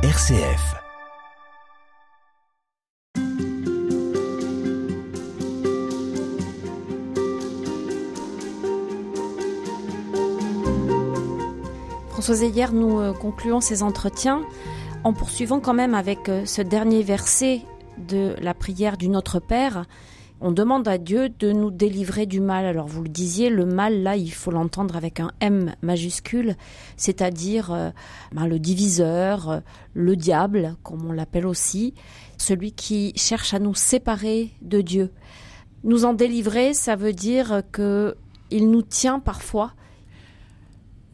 RCF. Françoise, hier, nous euh, concluons ces entretiens en poursuivant quand même avec euh, ce dernier verset de la prière du Notre Père. On demande à Dieu de nous délivrer du mal. Alors vous le disiez, le mal, là, il faut l'entendre avec un M majuscule, c'est-à-dire euh, ben, le diviseur, le diable, comme on l'appelle aussi, celui qui cherche à nous séparer de Dieu. Nous en délivrer, ça veut dire que il nous tient parfois.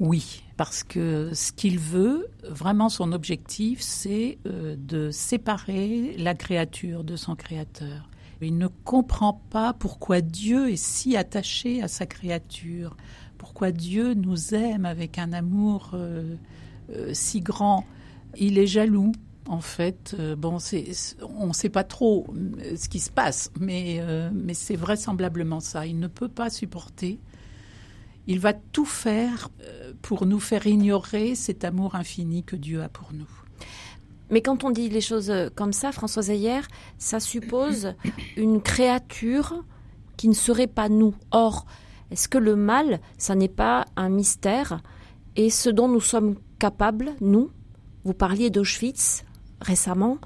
Oui, parce que ce qu'il veut, vraiment son objectif, c'est euh, de séparer la créature de son créateur. Il ne comprend pas pourquoi Dieu est si attaché à sa créature, pourquoi Dieu nous aime avec un amour euh, euh, si grand. Il est jaloux, en fait. bon, on ne sait pas trop ce qui se passe, mais, c'est vraisemblablement ça. Il ne peut pas supporter il va tout faire euh, pour nous faire ignorer cet amour infini que Dieu a pour nous. Mais quand on dit les choses euh, comme ça, Françoise Ayer, ça suppose une créature qui ne serait pas nous. Or, est-ce que le mal, ça n'est pas un mystère Et ce dont nous sommes capables, nous, vous parliez d'Auschwitz récemment,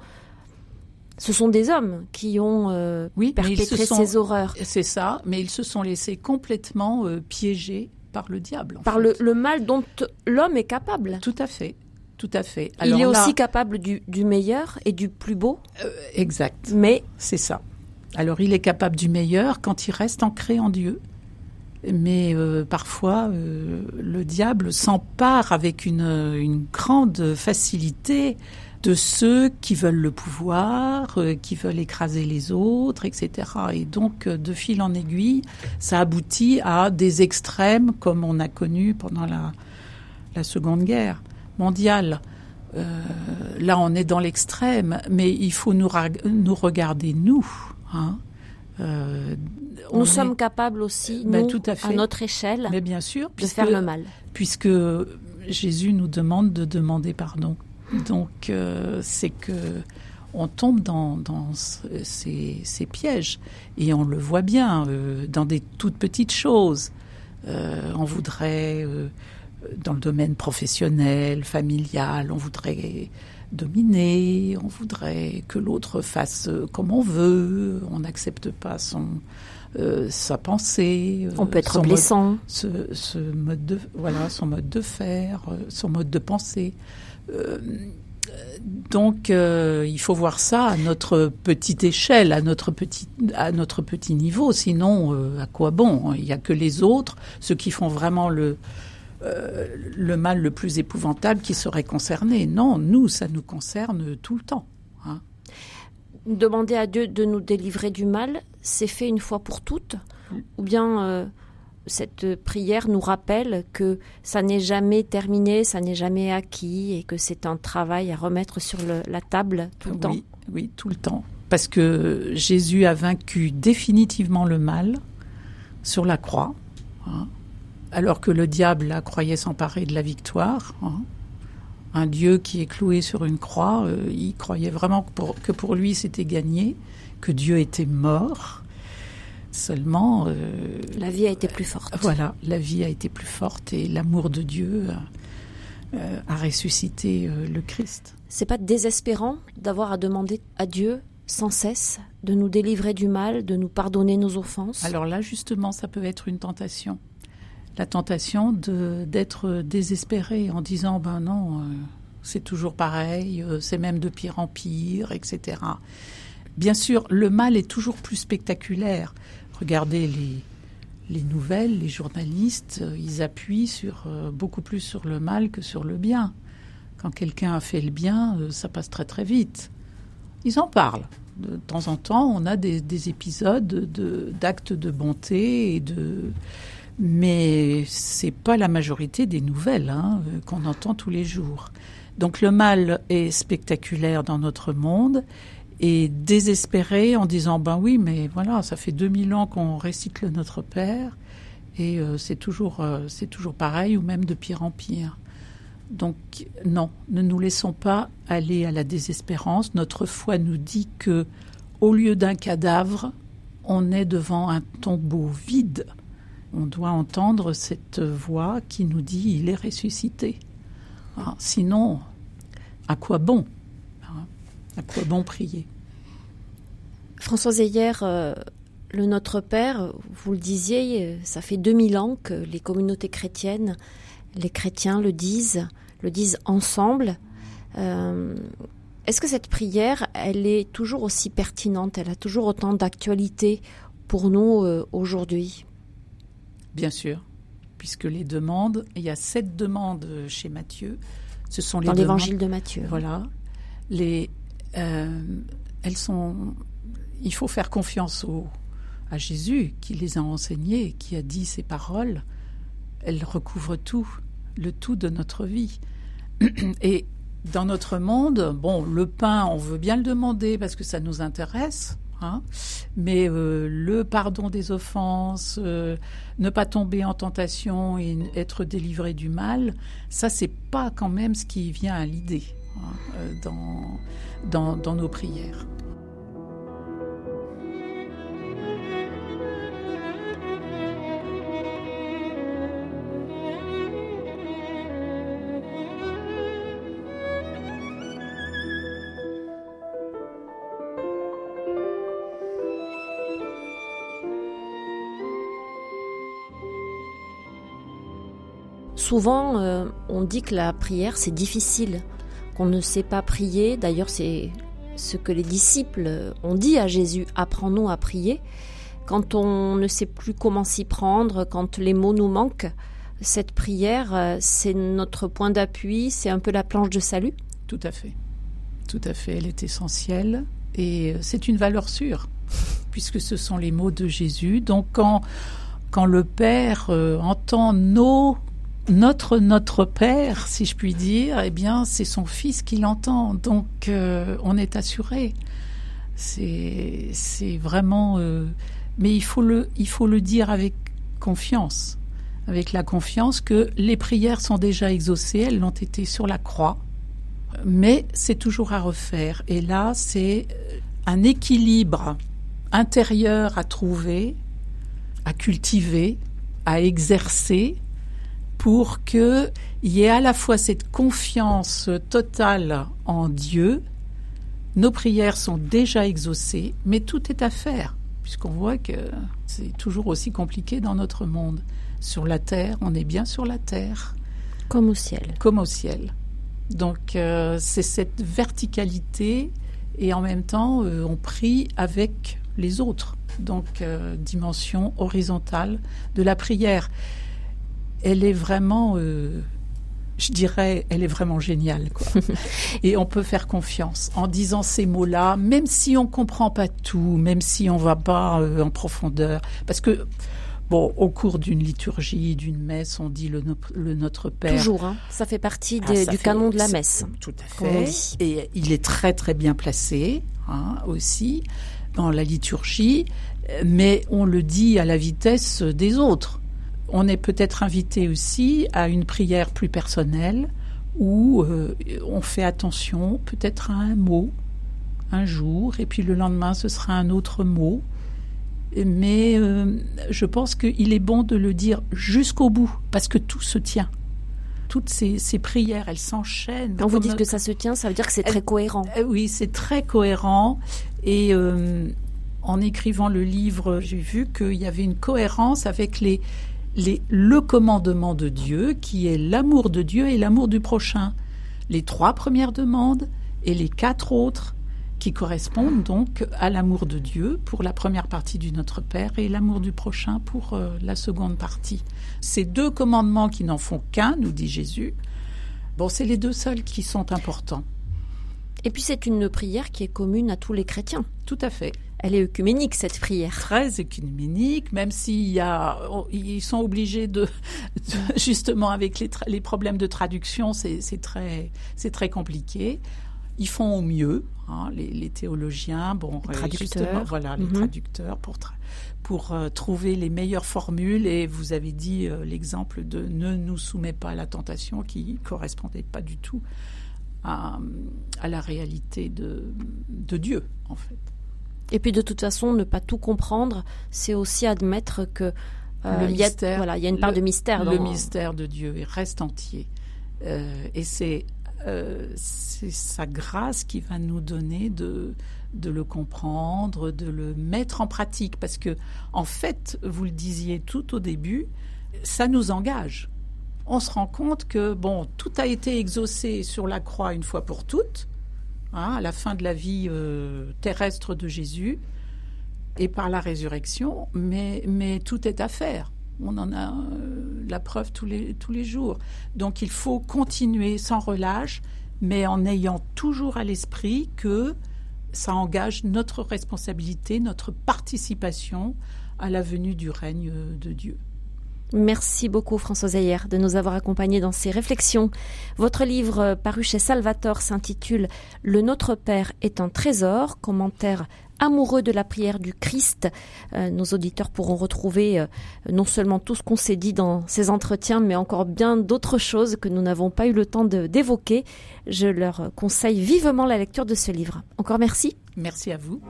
ce sont des hommes qui ont euh, oui, perpétré ces horreurs. C'est ça, mais ils se sont laissés complètement euh, piéger par le diable. Par le, mal dont l'homme est capable. Tout à fait. Tout à fait. il est aussi capable du, meilleur et du plus beau. Euh, exact. Mais c'est ça. Alors il est capable du meilleur quand il reste ancré en Dieu. Mais parfois, le diable s'empare avec une, une, grande facilité de ceux qui veulent le pouvoir, euh, qui veulent écraser les autres, etc. Et donc, euh, de fil en aiguille, ça aboutit à des extrêmes comme on a connu pendant la, la Seconde Guerre mondiale. Euh, là, on est dans l'extrême, mais il faut nous, nous regarder, nous. Hein. nous sommes capables aussi, ben, nous, tout à, fait. à, notre échelle, mais bien sûr, de faire le mal. Puisque Jésus nous demande de demander pardon. Donc, euh, c'est que on tombe dans, ces, pièges et on le voit bien euh, dans des toutes petites choses. Euh, on voudrait, dans le domaine professionnel, familial, on voudrait dominer, on voudrait que l'autre fasse comme on veut, on n'accepte pas son sa pensée. On peut être blessant. ce, mode de voilà son mode de faire, son mode de penser. Euh, donc, euh, il faut voir ça à notre petite échelle, à notre petit, à notre petit niveau. Sinon, euh, à quoi bon? Il n'y a que les autres, ceux qui font vraiment le, le mal le plus épouvantable, qui seraient concernés. Non, nous, ça nous concerne tout le temps. Hein. Demander à Dieu de nous délivrer du mal, c'est fait une fois pour toutes? Ou bien cette prière nous rappelle que ça n'est jamais terminé, ça n'est jamais acquis et que c'est un travail à remettre sur la table tout le temps? Oui, tout le temps. Parce que Jésus a vaincu définitivement le mal sur la croix, hein, alors que le diable croyait s'emparer de la victoire. Hein. Un Dieu qui est cloué sur une croix, euh, il croyait vraiment que pour lui c'était gagné, que Dieu était mort Seulement. Euh, la vie a été plus forte. Voilà, la vie a été plus forte et l'amour de Dieu euh, a ressuscité le Christ. C'est pas désespérant d'avoir à demander à Dieu sans cesse de nous délivrer du mal, de nous pardonner nos offenses? Alors là, justement, ça peut être une tentation. La tentation de, d'être désespéré en disant ben non, c'est toujours pareil, c'est même de pire en pire, etc. Bien sûr, le mal est toujours plus spectaculaire. Regardez les, les nouvelles, les journalistes, euh, ils appuient sur, euh, beaucoup plus sur le mal que sur le bien. Quand quelqu'un a fait le bien, euh, ça passe très très vite. Ils en parlent. De temps en temps, on a des, épisodes d'actes de, bonté et de, mais c'est pas la majorité des nouvelles hein, qu'on entend tous les jours. Donc le mal est spectaculaire dans notre monde et désespéré en disant ben oui mais voilà ça fait 2000 ans qu'on récite le Notre Père et euh, c'est toujours euh, c'est toujours pareil ou même de pire en pire Donc non, ne nous laissons pas aller à la désespérance. Notre foi nous dit que au lieu d'un cadavre, on est devant un tombeau vide. On doit entendre cette voix qui nous dit il est ressuscité. Ah, sinon, à quoi bon? Hein? À quoi bon prier? François Zeyer, euh, le Notre Père, vous le disiez, euh, ça fait 2000 ans que les communautés chrétiennes, les chrétiens le disent, le disent ensemble. Euh, est-ce que cette prière, elle est toujours aussi pertinente? Elle a toujours autant d'actualité pour nous aujourd'hui? Bien sûr, puisque les demandes, il y a sept demandes chez Matthieu. Ce sont les dans l'évangile de Matthieu. Voilà. Les, elles sont il faut faire confiance au, à Jésus qui les a enseignées, qui a dit ces paroles. Elles recouvrent tout, le tout de notre vie. Et dans notre monde, bon, le pain, on veut bien le demander parce que ça nous intéresse. Hein, mais euh, le pardon des offenses, euh, ne pas tomber en tentation et être délivré du mal, ça c'est pas quand même ce qui vient à l'idée hein, euh, dans, nos prières. Souvent, euh, on dit que la prière, c'est difficile, qu'on ne sait pas prier. D'ailleurs, c'est ce que les disciples ont dit à Jésus, apprends-nous à prier. Quand on ne sait plus comment s'y prendre, quand les mots nous manquent, cette prière, euh, c'est notre point d'appui, c'est un peu la planche de salut. Tout à fait. Tout à fait, elle est essentielle et euh, c'est une valeur sûre, puisque ce sont les mots de Jésus. Donc quand, quand le Père entend nos notre notre père, si je puis dire, eh bien, c'est son fils qui l'entend. Donc, euh, on est assuré. C'est c'est vraiment. Euh, mais il faut le il faut le dire avec confiance, avec la confiance que les prières sont déjà exaucées. Elles l'ont été sur la croix, mais c'est toujours à refaire. Et là, c'est un équilibre intérieur à trouver, à cultiver, à exercer pour qu'il y ait à la fois cette confiance totale en Dieu, nos prières sont déjà exaucées, mais tout est à faire, puisqu'on voit que c'est toujours aussi compliqué dans notre monde. Sur la terre, on est bien sur la terre. Comme au ciel. Comme au ciel. Donc euh, c'est cette verticalité et en même temps euh, on prie avec les autres. Donc euh, dimension horizontale de la prière elle est vraiment, euh, je dirais, elle est vraiment géniale. Quoi. Et on peut faire confiance en disant ces mots-là, même si on comprend pas tout, même si on va pas euh, en profondeur, parce que Bon, au cours d'une liturgie, d'une messe, on dit le, Notre Père. Toujours, hein. ça fait partie ah, du canon de la messe. Tout à fait. Et il est très très bien placé hein, aussi dans la liturgie, mais on le dit à la vitesse des autres on est peut-être invité aussi à une prière plus personnelle où euh, on fait attention peut-être à un mot un jour et puis le lendemain ce sera un autre mot. Mais euh, je pense qu'il est bon de le dire jusqu'au bout parce que tout se tient. Toutes ces, prières, elles s'enchaînent. Quand vous dites que ça se tient, ça veut dire que c'est très cohérent. Euh, oui, c'est très cohérent. Et en écrivant le livre, j'ai vu qu'il y avait une cohérence avec les, le commandement de Dieu, qui est l'amour de Dieu et l'amour du prochain. Les trois premières demandes et les quatre autres qui correspondent donc à l'amour de Dieu pour la première partie du Notre Père et l'amour du prochain pour euh, la seconde partie. Ces deux commandements qui n'en font qu'un, nous dit Jésus, bon, c'est les deux seuls qui sont importants. Et puis c'est une prière qui est commune à tous les chrétiens. Tout à fait elle est œcuménique cette prière. Très œcuménique, même s'il y a, ils sont obligés de, justement avec les, les, problèmes de traduction, c'est très, c'est très compliqué. ils font au mieux, hein, les, théologiens, bon, les traducteurs, voilà, les mhm. traducteurs pour pour euh, trouver les meilleures formules. Et vous avez dit euh, l'exemple de ne nous soumet pas à la tentation, qui correspondait pas du tout à, à la réalité de, de Dieu, en fait. Et puis de toute façon, ne pas tout comprendre, c'est aussi admettre que euh, le mystère, y a, voilà, il y a une part de mystère. Dans... Le mystère de Dieu reste entier. Euh, et c'est euh, c'est sa grâce qui va nous donner de, de le comprendre, de le mettre en pratique. Parce que, en fait, vous le disiez tout au début, ça nous engage. On se rend compte que, bon, tout a été exaucé sur la croix une fois pour toutes, hein, à la fin de la vie euh, terrestre de Jésus et par la résurrection, mais, mais tout est à faire. On en a euh, la preuve tous les, tous les jours. Donc il faut continuer sans relâche, mais en ayant toujours à l'esprit que ça engage notre responsabilité, notre participation à la venue du règne de Dieu. Merci beaucoup François Ayer de nous avoir accompagnés dans ces réflexions. Votre livre euh, paru chez Salvator s'intitule Le Notre Père est un trésor, commentaire amoureux de la prière du Christ. Euh, nos auditeurs pourront retrouver euh, non seulement tout ce qu'on s'est dit dans ces entretiens, mais encore bien d'autres choses que nous n'avons pas eu le temps d'évoquer. Je leur conseille vivement la lecture de ce livre. Encore merci. Merci à vous.